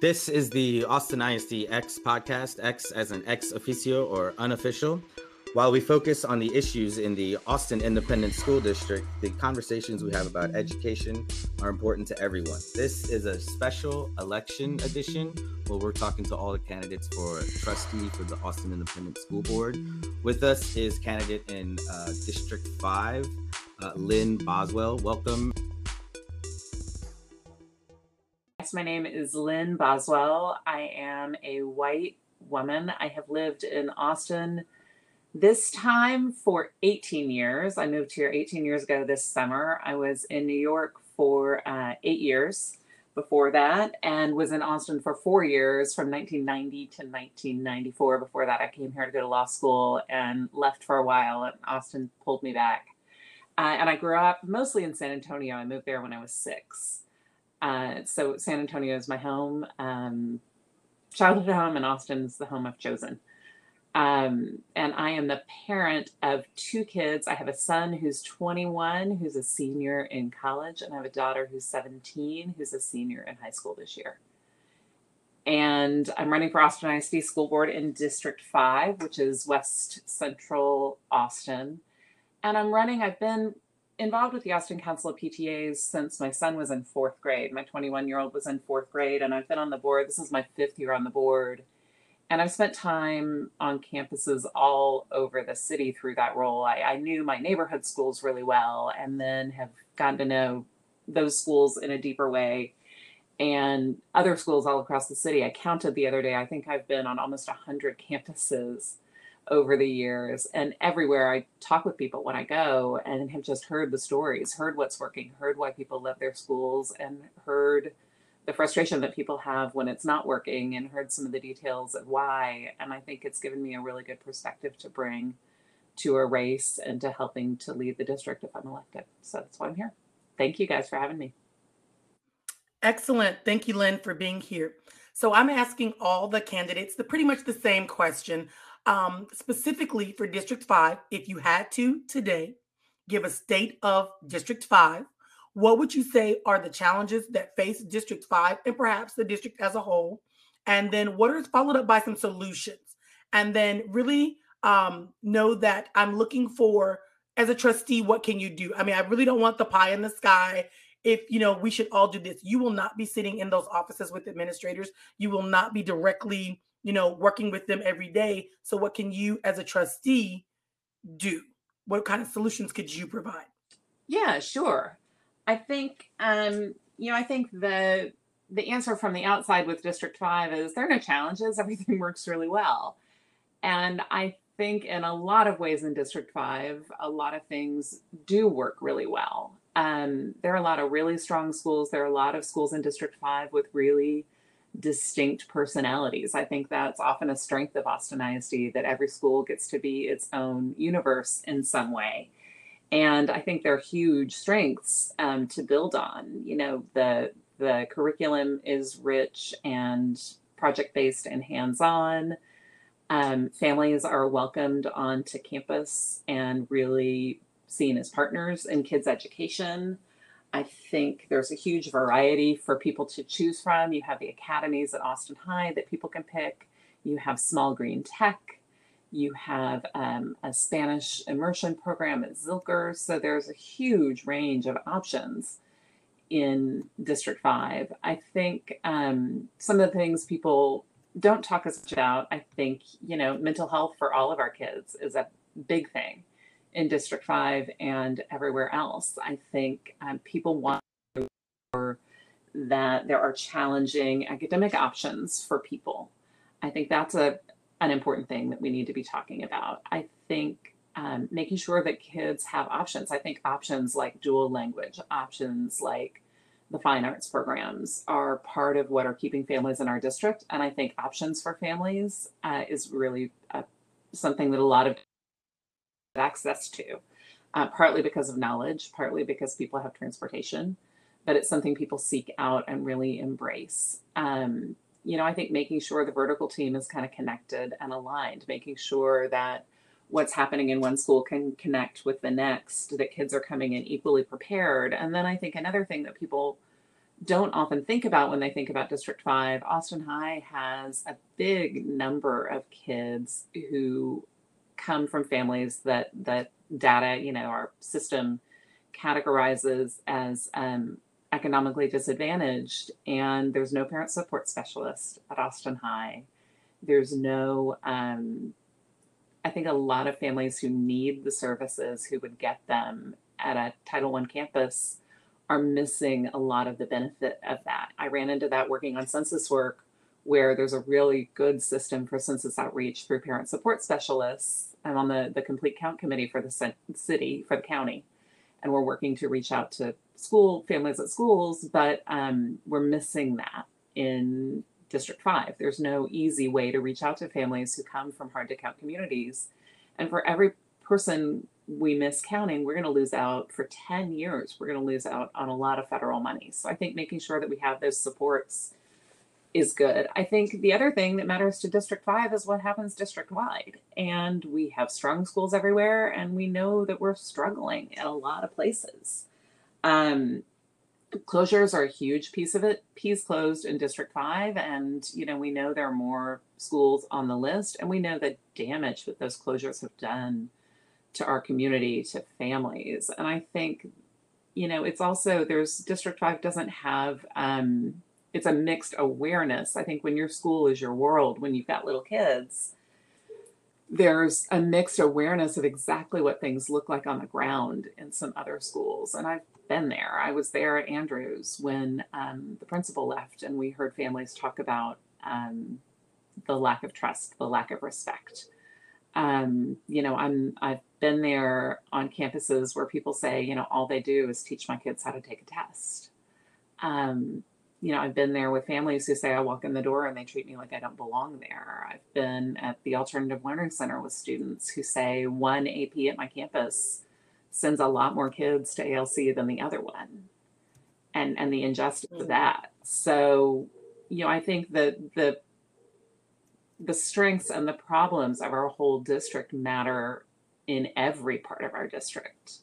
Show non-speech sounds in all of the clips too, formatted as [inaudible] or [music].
This is the Austin ISD X podcast, X as an ex officio or unofficial. While we focus on the issues in the Austin Independent School District, the conversations we have about education are important to everyone. This is a special election edition where we're talking to all the candidates for trustee for the Austin Independent School Board. With us is candidate in uh, District 5, uh, Lynn Boswell. Welcome. My name is Lynn Boswell. I am a white woman. I have lived in Austin this time for 18 years. I moved here 18 years ago this summer. I was in New York for uh, eight years before that and was in Austin for four years from 1990 to 1994. Before that, I came here to go to law school and left for a while, and Austin pulled me back. Uh, and I grew up mostly in San Antonio. I moved there when I was six. Uh, so San Antonio is my home, um, childhood home, and Austin is the home I've chosen. Um, and I am the parent of two kids. I have a son who's 21, who's a senior in college, and I have a daughter who's 17, who's a senior in high school this year. And I'm running for Austin ISD School Board in District 5, which is West Central Austin. And I'm running, I've been involved with the Austin Council of PTAs since my son was in fourth grade. My 21 year old was in fourth grade, and I've been on the board. This is my fifth year on the board and I've spent time on campuses all over the city through that role. I, I, knew my neighborhood schools really well and then have gotten to know those schools in a deeper way and other schools all across the city. I counted the other day, I think I've been on almost 100 campuses over the years and everywhere I talk with people when I go and have just heard the stories, heard what's working, heard why people love their schools, and heard the frustration that people have when it's not working and heard some of the details of why. And I think it's given me a really good perspective to bring to a race and to helping to lead the district if I'm elected. So that's why I'm here. Thank you guys for having me. Excellent. Thank you, Lynn, for being here. So I'm asking all the candidates the pretty much the same question. Um, specifically for District 5, if you had to today give a state of District 5, what would you say are the challenges that face District 5 and perhaps the district as a whole? And then what are followed up by some solutions? And then really um, know that I'm looking for, as a trustee, what can you do? I mean, I really don't want the pie in the sky. If you know, we should all do this. You will not be sitting in those offices with administrators. You will not be directly, you know, working with them every day. So, what can you, as a trustee, do? What kind of solutions could you provide? Yeah, sure. I think, um, you know, I think the the answer from the outside with District Five is there are no challenges. [laughs] Everything works really well, and I think in a lot of ways in District Five, a lot of things do work really well. Um, there are a lot of really strong schools. There are a lot of schools in District Five with really distinct personalities. I think that's often a strength of Austin ISD that every school gets to be its own universe in some way and I think they're huge strengths um, to build on. You know, the the curriculum is rich and project based and hands on. Um, families are welcomed onto campus and really seen as partners in kids' education. I think there's a huge variety for people to choose from. You have the academies at Austin High that people can pick. You have small green tech you have um, a Spanish immersion program at Zilker. So there's a huge range of options in District 5. I think um, some of the things people don't talk as much about, I think, you know, mental health for all of our kids is a big thing in District 5 and everywhere else. I think um, people want that there are challenging academic options for people. I think that's a an important thing that we need to be talking about. I think um, making sure that kids have options. I think options like dual language, options like the fine arts programs are part of what are keeping families in our district. And I think options for families uh, is really uh, something that a lot of access to, uh, partly because of knowledge, partly because people have transportation, but it's something people seek out and really embrace. Um, you know, I think making sure the vertical team is kind of connected and aligned, making sure that what's happening in one school can connect with the next, that kids are coming in equally prepared. And then I think another thing that people don't often think about when they think about District 5, Austin High has a big number of kids who come from families that that data, you know, our system categorizes as um, economically disadvantaged, and there's no parent support specialist at Austin High. There's no, um, I think a lot of families who need the services who would get them at a Title I campus are missing a lot of the benefit of that. I ran into that working on census work where there's a really good system for census outreach through parent support specialists. I'm on the, the complete count committee for the city, for the county, and we're working to reach out to school families at schools, but um, we're missing that in District 5. There's no easy way to reach out to families who come from hard to count communities. And for every person we miss counting, we're going to lose out for 10 years. We're going to lose out on a lot of federal money. So I think making sure that we have those supports is good. I think the other thing that matters to District 5 is what happens district wide. And we have strong schools everywhere, and we know that we're struggling in a lot of places. Um, closures are a huge piece of it. Pease closed in District 5, and you know, we know there are more schools on the list, and we know the damage that those closures have done to our community, to families. And I think, you know, it's also there's District 5 doesn't have um, it's a mixed awareness. I think when your school is your world, when you've got little kids, there's a mixed awareness of exactly what things look like on the ground in some other schools. And I've been there. I was there at Andrews when um, the principal left, and we heard families talk about um, the lack of trust, the lack of respect. Um, you know, I'm I've been there on campuses where people say, you know, all they do is teach my kids how to take a test. Um, you know, I've been there with families who say I walk in the door and they treat me like I don't belong there. I've been at the Alternative Learning Center with students who say one AP at my campus sends a lot more kids to ALC than the other one. And and the injustice mm-hmm. of that. So, you know, I think that the the strengths and the problems of our whole district matter in every part of our district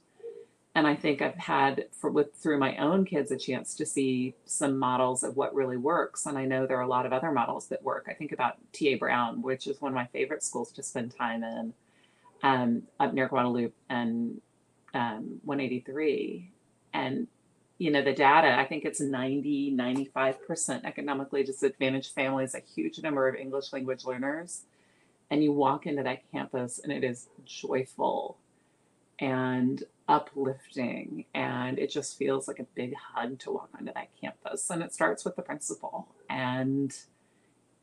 and I think I've had for with through my own kids a chance to see some models of what really works. And I know there are a lot of other models that work. I think about TA Brown, which is one of my favorite schools to spend time in, um, up near Guadalupe and um, 183. And you know the data i think it's 90 95% economically disadvantaged families a huge number of english language learners and you walk into that campus and it is joyful and uplifting and it just feels like a big hug to walk onto that campus. And it starts with the principal and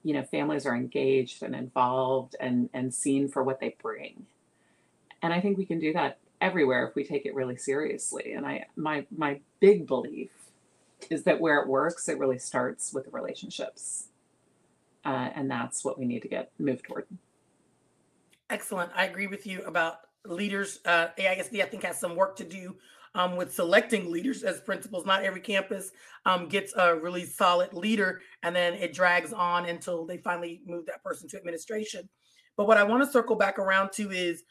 you know families are engaged and involved and and seen for what they bring. And i think we can do that everywhere if we take it really seriously. And i my my big belief is that where it works it really starts with the relationships. Uh, and that's what we need to get moved toward. Excellent. I agree with you about leaders, uh, AISD, I think, has some work to do um, with selecting leaders as principals. Not every campus um, gets a really solid leader, and then it drags on until they finally move that person to administration. But what I want to circle back around to is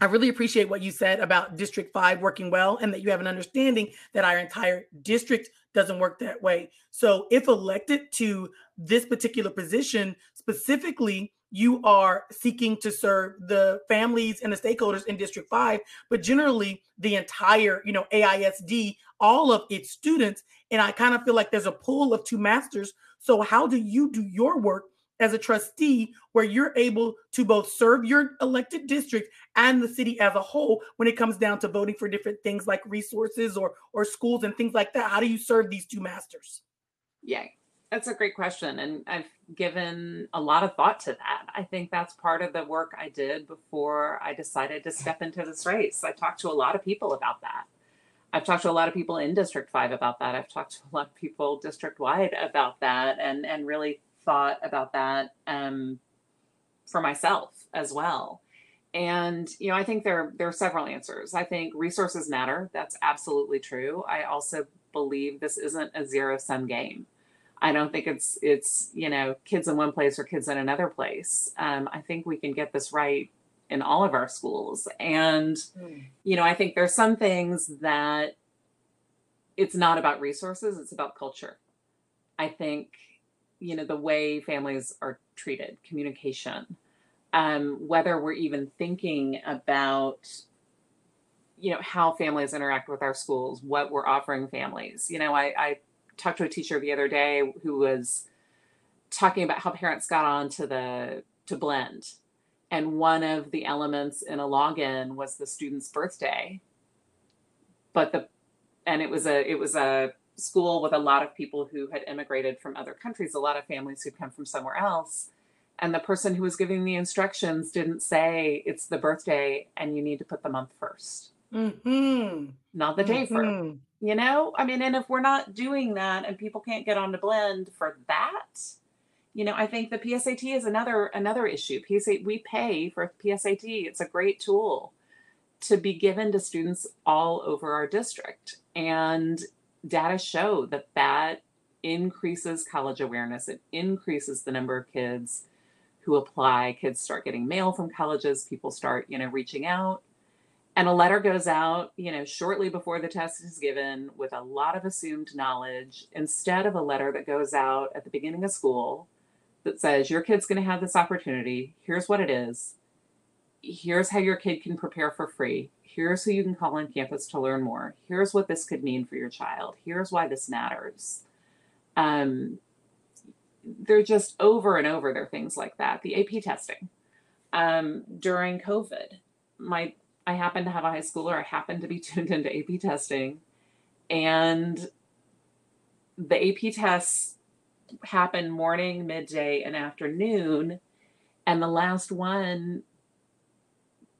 I really appreciate what you said about District 5 working well and that you have an understanding that our entire district doesn't work that way. So, if elected to this particular position, specifically, you are seeking to serve the families and the stakeholders in district 5 but generally the entire you know aisd all of its students. And i kind of feel like there's a pool of two masters. So how do you do your work as a trustee where you're able to both serve your elected district and the city as a whole when it comes down to voting for different things like resources or or schools and things like that? How do you serve these two masters? Yeah that's a great question. And I've given a lot of thought to that. I think that's part of the work I did before I decided to step into this race. I talked to a lot of people about that. I've talked to a lot of people in District 5 about that. I've talked to a lot of people district wide about that and, and really thought about that um, for myself as well. And you know, I think there there are several answers. I think resources matter. That's absolutely true. I also believe this isn't a zero sum game. I don't think it's it's you know kids in one place or kids in another place. Um, I think we can get this right in all of our schools, and mm. you know I think there's some things that it's not about resources, it's about culture. I think, you know, the way families are treated, communication, um, whether we're even thinking about you know how families interact with our schools what we're offering families you know I, I talked to a teacher the other day who was talking about how parents got on to the to blend. And one of the elements in a login was the student's birthday. But the and it was a it was a school with a lot of people who had immigrated from other countries a lot of families who come from somewhere else. And the person who was giving the instructions didn't say it's the birthday and you need to put the month 1st mm-hmm. not the day Mm-hmm. You know? I mean and if we're not doing that and people can't get on to blend for that you know i think the psat is another another issue. Psat we pay for psat it's a great tool to be given to students all over our district. And data show that that increases college awareness. It increases the number of kids who apply. Kids start getting mail from colleges. People start you know reaching out and a letter goes out you know shortly before the test is given with a lot of assumed knowledge instead of a letter that goes out at the beginning of school that says your kid's going to have this opportunity. Here's what it is. Here's how your kid can prepare for free. Here's who you can call on campus to learn more. Here's what this could mean for your child. Here's why this matters. Um, they're just over and over there are things like that. The ap testing um, during covid my i happen to have a high schooler i happen to be [laughs] tuned into ap testing and the ap tests happen morning midday and afternoon and the last one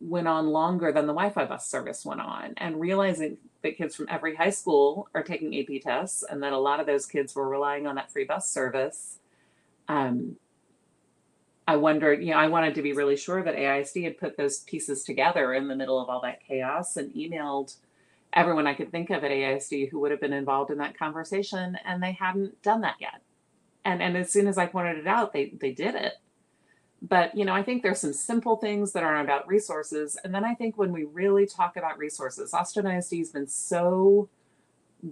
went on longer than the wi-fi bus service went on. And realizing that kids from every high school are taking ap tests and that a lot of those kids were relying on that free bus service um, I wondered, you know, I wanted to be really sure that AISD had put those pieces together in the middle of all that chaos and emailed everyone I could think of at AISD who would have been involved in that conversation, and they hadn't done that yet. And and as soon as I pointed it out, they they did it. But you know, I think there's some simple things that aren't about resources, and then I think when we really talk about resources, Austin ISD has been so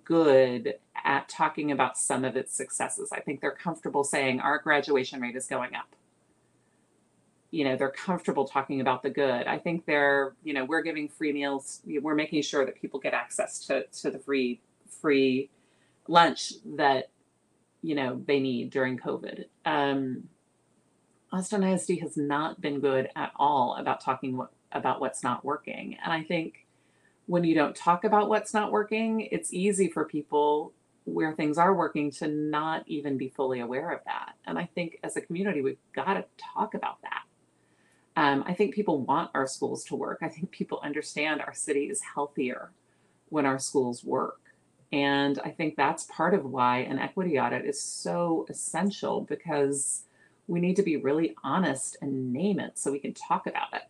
good at talking about some of its successes. I think they're comfortable saying our graduation rate is going up. You know, they're comfortable talking about the good. I think they're, you know, we're giving free meals. We're making sure that people get access to, to the free free lunch that, you know, they need during COVID. Um, Austin ISD has not been good at all about talking what, about what's not working. And I think when you don't talk about what's not working, it's easy for people where things are working to not even be fully aware of that. And I think as a community, we've got to talk about that. Um, I think people want our schools to work. I think people understand our city is healthier when our schools work. And I think that's part of why an equity audit is so essential because we need to be really honest and name it so we can talk about it.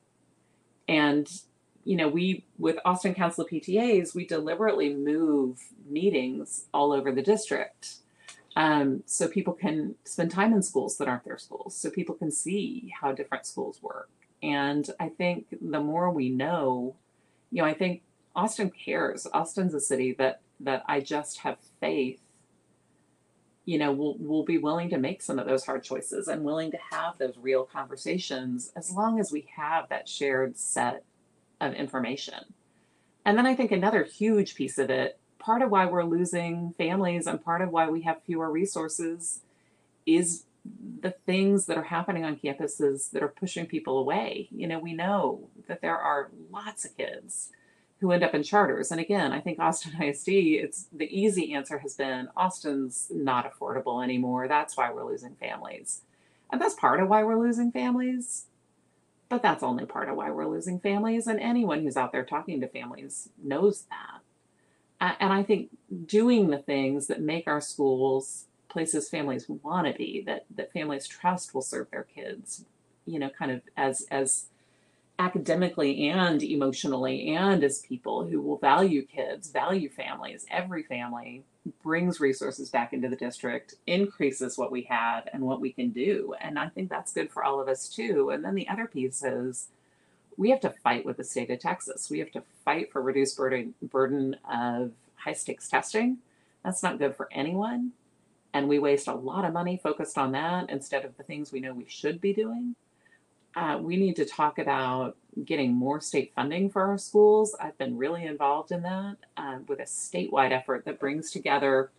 And you know, we with Austin Council of PTAs, we deliberately move meetings all over the district. Um, so people can spend time in schools that aren't their schools, so people can see how different schools work. And I think the more we know, you know, I think Austin cares. Austin's a city that that I just have faith, you know, will will be willing to make some of those hard choices and willing to have those real conversations as long as we have that shared set of information. And then I think another huge piece of it, part of why we're losing families and part of why we have fewer resources is the things that are happening on campuses that are pushing people away. You know, we know that there are lots of kids who end up in charters. And again, I think Austin [laughs] ISD, it's the easy answer has been Austin's not affordable anymore. That's why we're losing families. And that's part of why we're losing families. But that's only part of why we're losing families. And anyone who's out there talking to families knows that. And I think doing the things that make our schools places families want to be, that, that families trust will serve their kids, you know, kind of as, as academically and emotionally and as people who will value kids, value families, every family brings resources back into the district, increases what we have and what we can do. And I think that's good for all of us too. And then the other piece is we have to fight with the state of Texas. We have to fight for reduced burden burden of high stakes testing. That's not good for anyone. And we waste a lot of money focused on that instead of the things we know we should be doing. Uh, we need to talk about getting more state funding for our schools. I've been really involved in that uh, with a statewide effort that brings together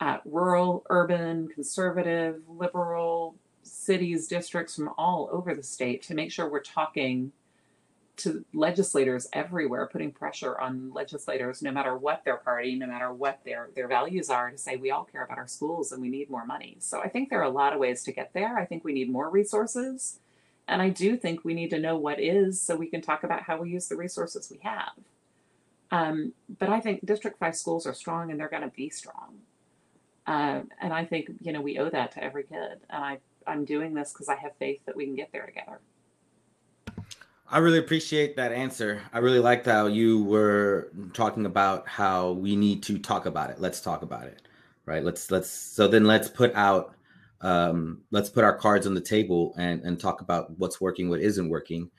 uh, rural, urban, conservative, liberal cities, districts from all over the state to make sure we're talking to legislators everywhere, putting pressure on legislators, no matter what their party, no matter what their, their values are, to say we all care about our schools and we need more money. So I think there are a lot of ways to get there. I think we need more resources. And I do think we need to know what is so we can talk about how we use the resources we have. Um, but I think District 5 schools are strong and they're going to be strong. Uh, and I think, you know, we owe that to every kid. And I, I'm doing this because I have faith that we can get there together. I really appreciate that answer. I really liked how you were talking about how we need to talk about it. Let's talk about it. Right. Let's let's so then let's put out um let's put our cards on the table and and talk about what's working, what isn't working.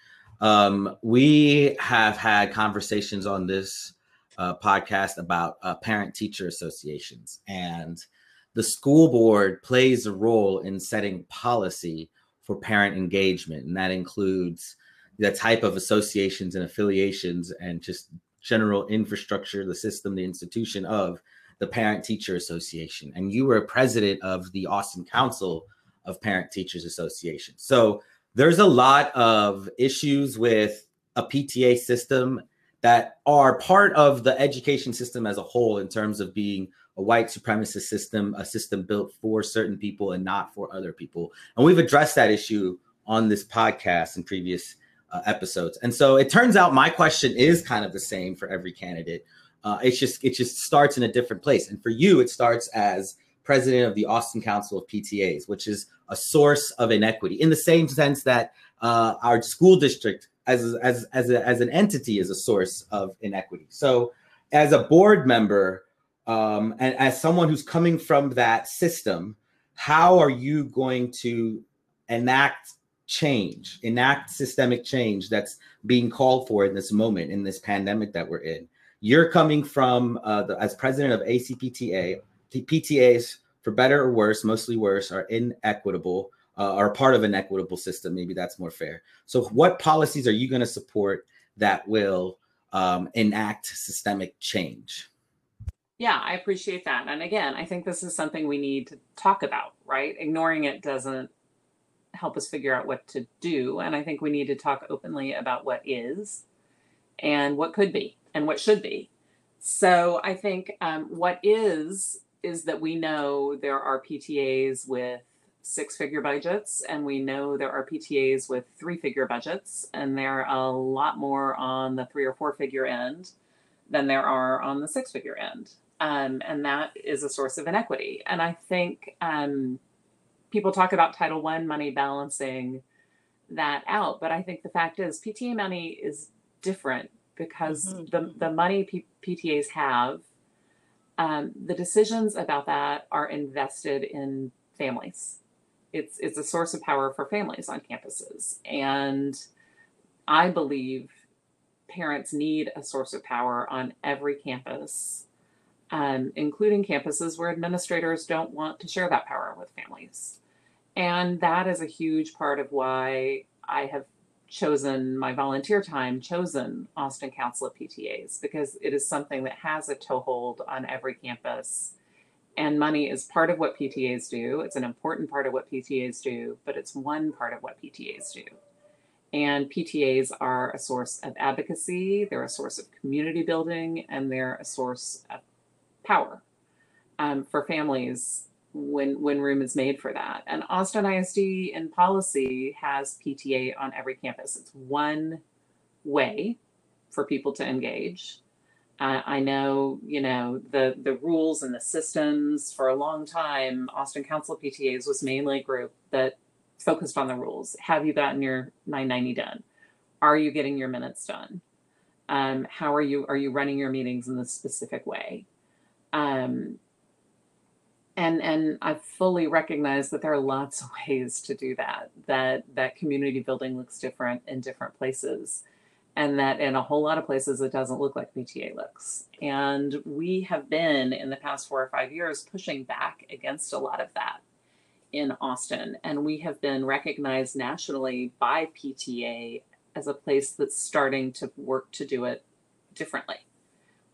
Um we have had conversations on this uh, podcast about uh, parent teacher associations and the school board plays a role in setting policy for parent engagement and that includes the type of associations and affiliations and just general infrastructure, the system, the institution of the Parent Teacher Association. And you were president of the Austin Council of Parent Teachers Association. So there's a lot of issues with a PTA system that are part of the education system as a whole in terms of being a white supremacist system, a system built for certain people and not for other people. And we've addressed that issue on this podcast in previous uh, episodes. And so it turns out my question is kind of the same for every candidate. Uh, it's just it just starts in a different place. And for you, it starts as president of the Austin Council of PTAs, which is a source of inequity in the same sense that uh, our school district as as as, a, as an entity is a source of inequity. So as a board member um, and as someone who's coming from that system, how are you going to enact change, enact systemic change that's being called for in this moment, in this pandemic that we're in. You're coming from, uh, the, as president of ACPTA, the PTAs, for better or worse, mostly worse, are inequitable, uh, are part of an equitable system. Maybe that's more fair. So, what policies are you going to support that will um, enact systemic change? Yeah, I appreciate that. And again, I think this is something we need to talk about, right? Ignoring it doesn't help us figure out what to do. And I think we need to talk openly about what is and what could be and what should be. So I think um, what is is that we know there are PTAs with six figure budgets and we know there are PTAs with three figure budgets and there are a lot more on the three or four figure end than there are on the six figure end. Um, and that is a source of inequity. And I think um, people talk about Title One money balancing that out, but I think the fact is PTA money is different because mm-hmm. the the money P- PTAs have, um, the decisions about that are invested in families. It's it's a source of power for families on campuses, and I believe parents need a source of power on every campus um, including campuses where administrators don't want to share that power with families. And that is a huge part of why I have chosen my volunteer time, chosen Austin Council of PTAs, because it is something that has a toehold on every campus. And money is part of what PTAs do. It's an important part of what PTAs do, but it's one part of what PTAs do. And PTAs are a source of advocacy, they're a source of community building, and they're a source of power um, for families when when room is made for that. And Austin ISD in policy has PTA on every campus. It's one way for people to engage. Uh, I know, you know, the the rules and the systems for a long time. Austin Council PTAs was mainly a group that focused on the rules. Have you gotten your 990 done? Are you getting your minutes done? Um, how are you are you running your meetings in this specific way? Um, and and I fully recognize that there are lots of ways to do that. That that community building looks different in different places, and that in a whole lot of places it doesn't look like PTA looks. And we have been in the past four or five years pushing back against a lot of that in Austin. And we have been recognized nationally by PTA as a place that's starting to work to do it differently.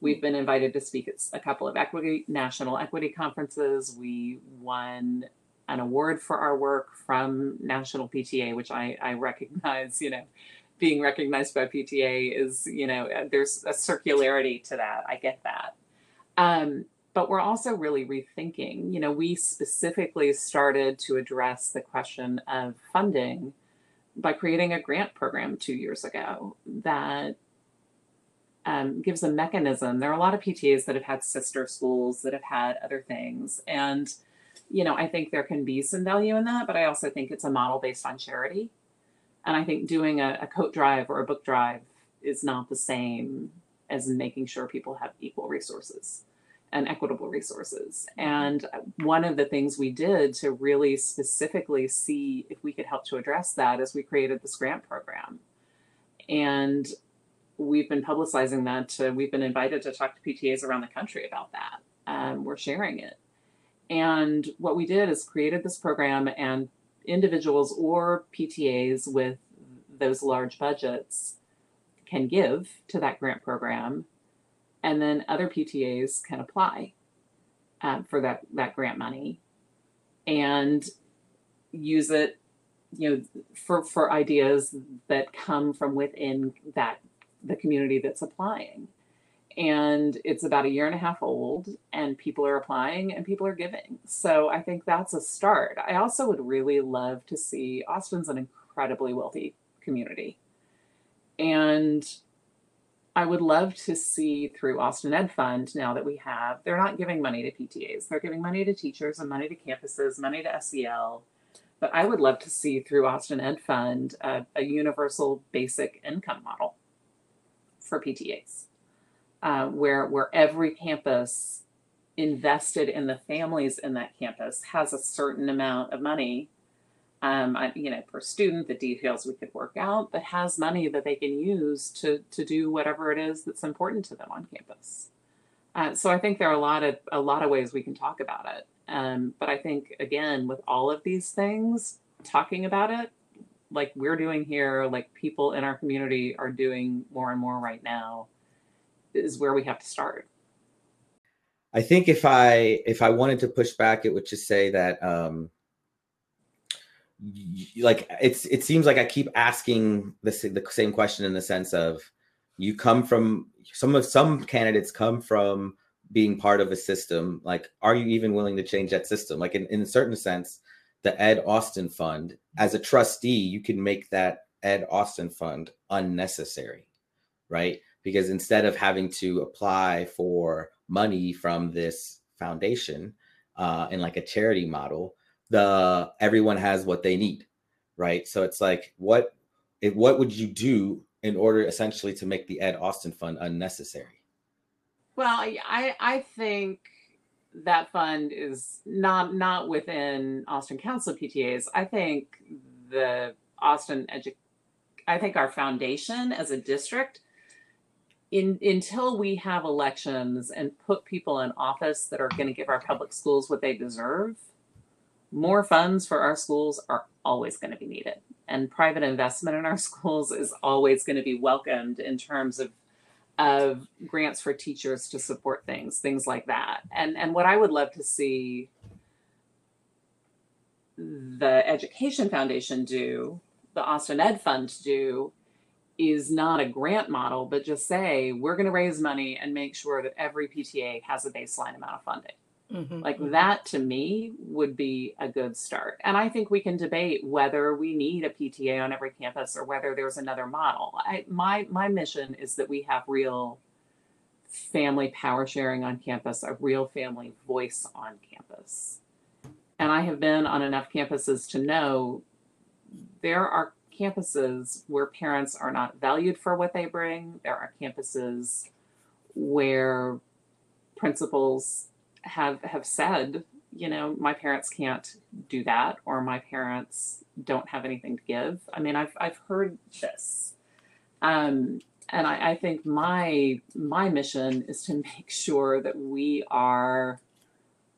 We've been invited to speak at a couple of equity national equity conferences. We won an award for our work from National PTA, which I, I recognize, you know, being recognized by PTA is, you know, there's a circularity to that. I get that. Um, but we're also really rethinking. You know, we specifically started to address the question of funding by creating a grant program two years ago that um, gives a mechanism. There are a lot of PTAs that have had sister schools that have had other things. And, you know, I think there can be some value in that, but I also think it's a model based on charity. And I think doing a, a coat drive or a book drive is not the same as making sure people have equal resources and equitable resources. And one of the things we did to really specifically see if we could help to address that is we created this grant program. And we've been publicizing that. To, we've been invited to talk to PTAs around the country about that. Um, we're sharing it. And what we did is created this program, and individuals or PTAs with those large budgets can give to that grant program, and then other PTAs can apply um, for that that grant money and use it you know for for ideas that come from within that the community that's applying. And it's about a year and a half old, and people are applying and people are giving. So I think that's a start. I also would really love to see Austin's an incredibly wealthy community. And I would love to see through Austin Ed Fund now that we have, they're not giving money to PTAs, they're giving money to teachers and money to campuses, money to SEL. But I would love to see through Austin Ed Fund a, universal basic income model for PTAs, uh, where where every campus invested in the families in that campus has a certain amount of money, um, you know, per student. The details we could work out, but has money that they can use to to do whatever it is that's important to them on campus. Uh, so I think there are a lot of a lot of ways we can talk about it. Um, but I think again, with all of these things, talking about it like we're doing here, like people in our community are doing more and more right now, is where we have to start. I think if I if I wanted to push back, it would just say that um like it's it seems like I keep asking the the same question in the sense of you come from some of some candidates come from being part of a system like are you even willing to change that system like in, in a certain sense the Ed Austin Fund, as a trustee, you can make that Ed Austin Fund unnecessary, right? Because instead of having to apply for money from this foundation uh, in like a charity model, the everyone has what they need, right? So it's like, what, what would you do in order essentially to make the Ed Austin Fund unnecessary? Well, I I think that fund is not not within Austin Council PTAs. I think the Austin Edu- I think our foundation as a district in, until we have elections and put people in office that are going to give our public schools what they deserve, more funds for our schools are always going to be needed. And private investment in our [laughs] schools is always going to be welcomed in terms of of grants for teachers to support things, things like that. And and what I would love to see the Education Foundation do, the Austin Ed Fund do, is not a grant model, but just say we're going to raise money and make sure that every PTA has a baseline amount of funding. Mm-hmm. Like that to me would be a good start. And I think we can debate whether we need a PTA on every campus or whether there's another model. I, my my mission is that we have real family power sharing on campus, a real family voice on campus. And I have been on enough campuses to know there are campuses where parents are not valued for what they bring. There are campuses where principals have have said, you know, my parents can't do that, or my parents don't have anything to give. I mean, I've I've heard this, um, and I, I think my my mission is to [laughs] make sure that we are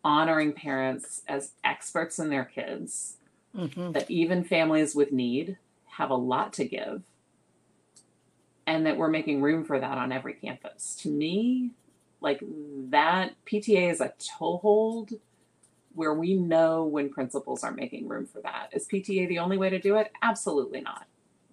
honoring parents as experts in their kids, Mhm. that even families with need have a lot to give, and that we're making room for that on every campus. To me, like that PTA is a toehold where we know when principals are making room for that. Is PTA the only way to do it? Absolutely not.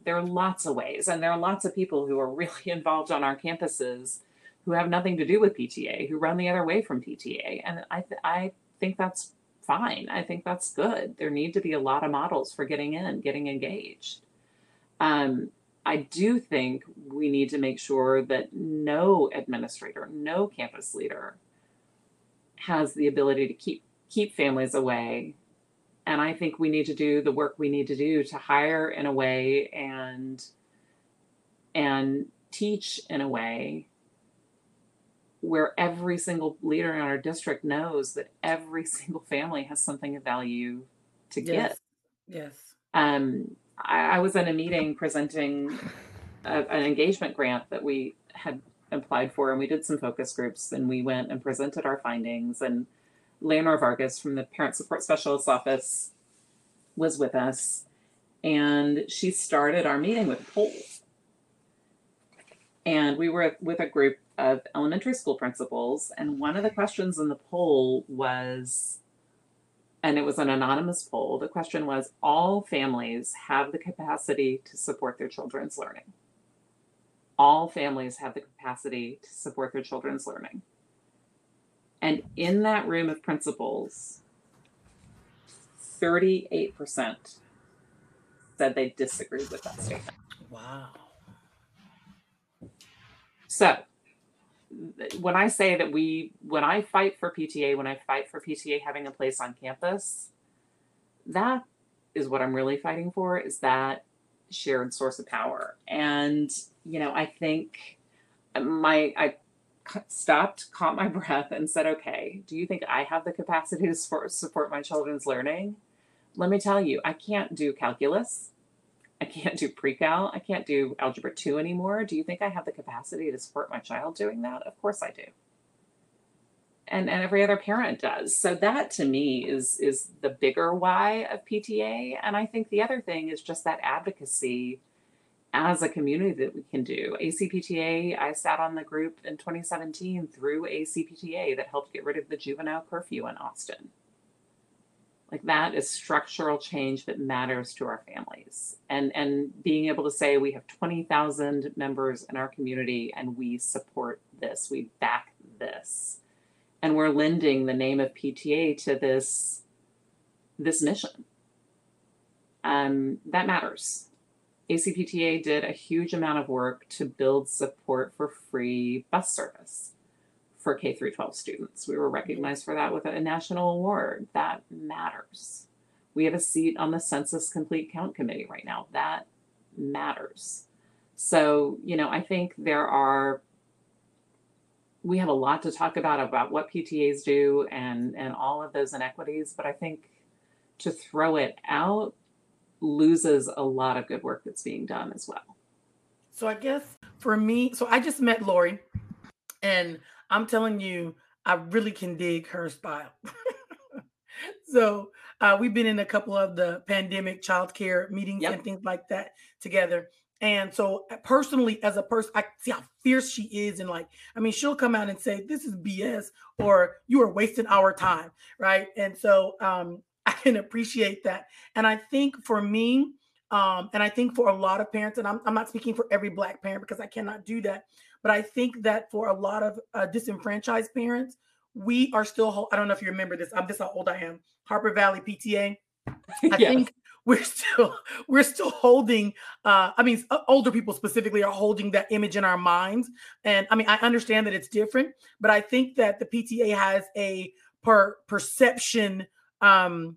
There are lots of ways, and there are lots of people who are [laughs] really involved on our campuses who have nothing to do with PTA, who run the other way from PTA, and I th- I think that's fine. I think that's good. There need to be a lot of models for getting in, getting engaged. Um, I do think we need to make sure that no administrator, no campus leader has the ability to keep keep families away. And I think we need to do the work we need to do to hire in a way and and teach in a way where every single leader in our district knows that every [laughs] single family has something of value to give. Yes. Yes. Um, I, I was in a meeting presenting a, an engagement grant that we had applied for, and we did some focus groups, and we went and presented our findings. And Leonor Vargas from the Parent Support Specialist Office was with us, and she started our meeting with a poll. And we were with a group of elementary school principals, and one of the questions in the poll was and it was an anonymous poll. The question was All families have the capacity to support their children's learning. All families have the capacity to support their children's learning. And in that room of principals, 38% said they disagreed with that statement. Wow. So, when I say that we, when I fight for PTA, when I fight for PTA having a place on campus, that is what I'm really fighting for is that shared source of power. And, you know, I think my, I stopped, caught my [laughs] breath, and said, okay, do you think I have the capacity to support, support my children's learning? Let me tell you, I can't do calculus. I can't do pre-cal. I can't do algebra 2 anymore. Do you think I have the capacity to support my child doing that? Of course I do. And and every other parent does. So that to me is is the bigger why of PTA and I think the other thing is just that advocacy as a community that we can do. ACPTA, I sat on the group in 2017 through ACPTA that helped get rid of the juvenile curfew in Austin. Like that is structural change that matters to our families. And and being able to say we have 20,000 members in our community and we support this, we back this. And we're lending the name of PTA to this this mission. Um, that matters. ACPTA did a huge amount of work to build support for free bus service for K through 12 students. We were recognized for that with a national award. That matters. We have a seat on the Census Complete Count Committee right now. That matters. So, you know, I think there are we have a lot to talk about about what PTAs do and and all of those inequities, but I think to throw it out loses a lot of good work that's being done as well. So I guess for me, so I just met Lori, and I'm telling you, I really can dig her style. [laughs] so uh, we've been in a couple of the pandemic childcare meetings Yep. and things like that together. And so uh, personally, as a person, I see how fierce she is, and like, I mean, she'll come out and say, "This is BS," or "You are wasting our time," right? And so um, [laughs] I can appreciate that. And I think for me, um, and I think for a lot of parents, and I'm, I'm not speaking for every Black parent because I cannot do that, but I think that for a lot of uh, disenfranchised parents, we are still, I don't know if you remember this, I'm this how old I am, Harper Valley PTA. I [laughs] Yes. think we're still [laughs] we're still holding uh i mean older people specifically are holding that image in our minds and i mean i understand that it's different but i think that the pta has a per perception um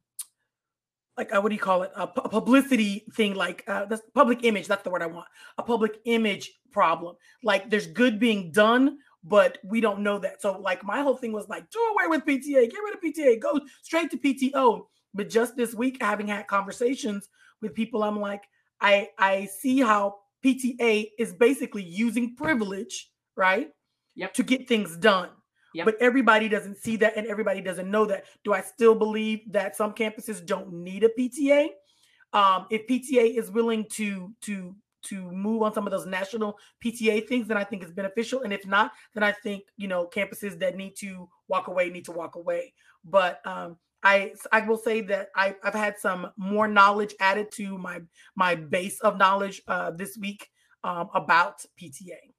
like uh, what do you call it a, publicity thing like uh that's public image that's the word i want a public image problem like there's good being done but we don't know that so like my whole thing was like do away with pta get rid of pta go straight to pto but just this week having had conversations with people i'm like i i see how PTA is basically using privilege, right? Yep. To get things done. Yep. But everybody doesn't see that and everybody doesn't know that. Do I still believe that some campuses don't need a PTA? Um, if PTA is willing to to to move on some of those national PTA things, then I think it's beneficial. And if not, then I think you know campuses that need to walk away need to walk away. But um, I I will say that I, I've had some more knowledge added to my my base of knowledge uh, this week um, about PTA.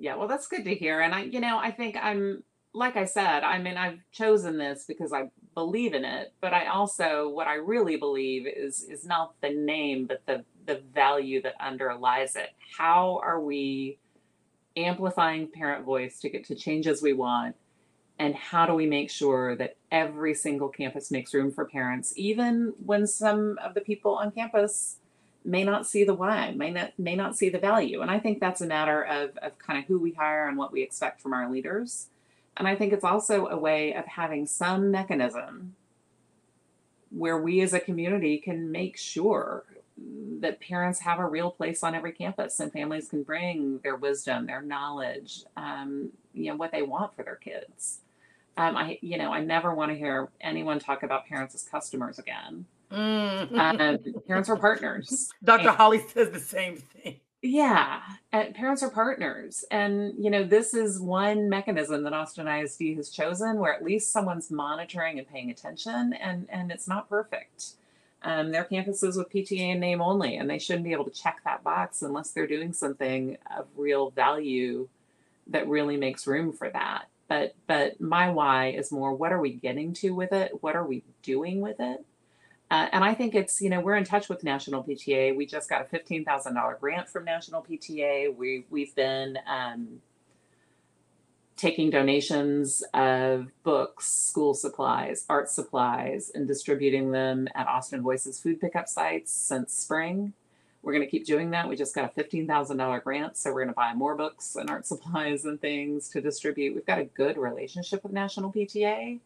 Yeah, well, that's good to hear. And I, you know, I think I'm like I said, I mean, I've chosen this because I believe in it, but I also what I really believe is is not the name, but the the value that underlies it. How are we amplifying parent voice to get to changes we want? And how do we make sure that every single campus makes room for parents, even when some of the people on campus may not see the why, may not may not see the value. And I think that's a matter of of kind of who we hire and what we expect from our leaders. And I think it's also a way of having some mechanism where we as a community can make sure that parents have a real place on every campus and families can bring their wisdom, their knowledge, um, you know, what they want for their kids. Um, I, you know, I never want to hear anyone talk about parents as customers again. Mm. Um, parents are partners. Dr. And- Holly says the same thing. Yeah, and parents are partners. And, you know, this is one mechanism that Austin ISD has chosen where at least someone's monitoring and paying attention, and, and it's not perfect. Um, their campuses with PTA in name only, and they shouldn't be able to check that box unless they're doing something of real value that really makes room for that. But but my why is more what are we getting to with it? What are we doing with it? Uh, and I think it's, you know, we're in touch with National PTA. We just got a $15,000 grant from National PTA. We, we've been um, taking donations of books, school supplies, art supplies, and distributing them at Austin Voices food pickup sites since spring. We're going to keep doing that. We just got a $15,000 grant, so we're going to buy more books and art supplies and things to distribute. We've got a good relationship with National PTA.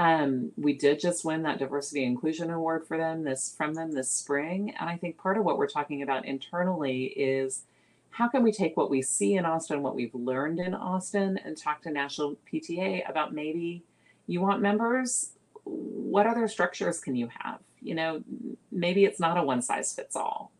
Um, we did just win that diversity inclusion award for them this from them this spring, and I think part of what we're talking about internally is how can we take what we see in Austin, what we've learned in Austin, and talk to National PTA about maybe you want members. What other structures can you have? You know, maybe it's not a one size fits all.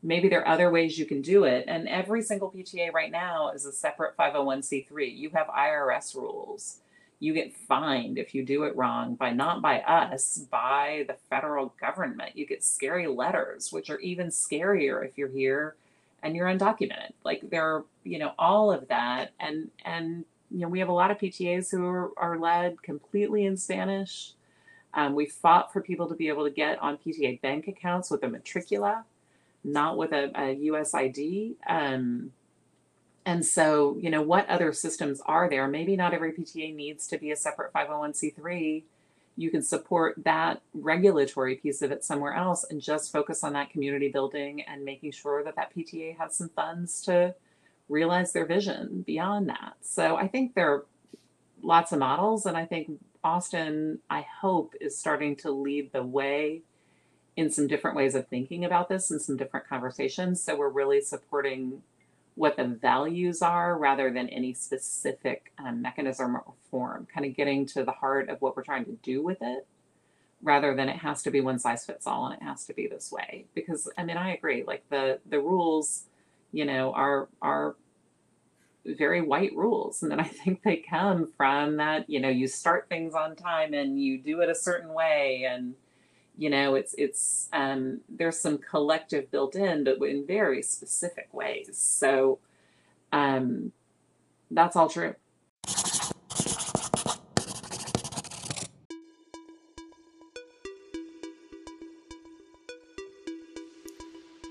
Maybe there are other ways you can do it. And every single PTA right now is a separate 501c3. You have IRS rules you get fined if you do it wrong by not by us, by the federal government. You get scary letters, which are even scarier if you're here and you're undocumented. Like there are, you know, all of that. And and you know, we have a lot of PTAs who are, are led completely in Spanish. Um, we fought for people to be able to get on PTA bank accounts with a matricula, not with a, a USID. Um, and so, you know, what other systems are there? Maybe not every PTA needs to be a separate 501c3. You can support that regulatory piece of it somewhere else and just focus on that community building and making sure that that PTA has some funds to realize their vision beyond that. So I think there are lots of models, and I think Austin, I hope, is starting to lead the way in some different ways of thinking about this and some different conversations. So we're really supporting what the values are rather than any specific um, mechanism or form, kind of getting to the heart of what we're trying to do with it rather than it has to be one size fits all and it has to be this way. Because i mean i agree like the the rules you know are are very white rules and then i [laughs] think they come from that you know you start things on time and you do it a certain way and you know it's it's um, there's some collective built in but in very specific ways so um, that's all true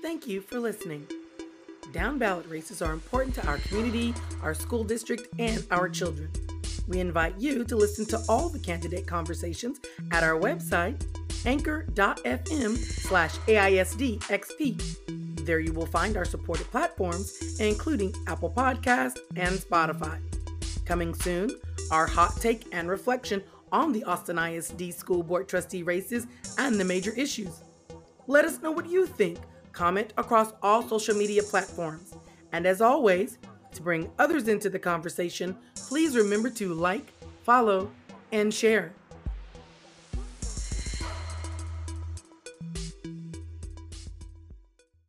Thank you for listening. Down ballot races are important to our community, our school district, and our children. We invite you to listen to all the candidate conversations at our website, anchor.fm slash AISDXP. There you will find our supported platforms, including Apple Podcast and Spotify. Coming soon, our hot take and reflection on the Austin ISD School Board trustee races and the major issues. Let us know what you think comment across all social media platforms. And as always, to bring others into the conversation, please remember to like, follow, and share.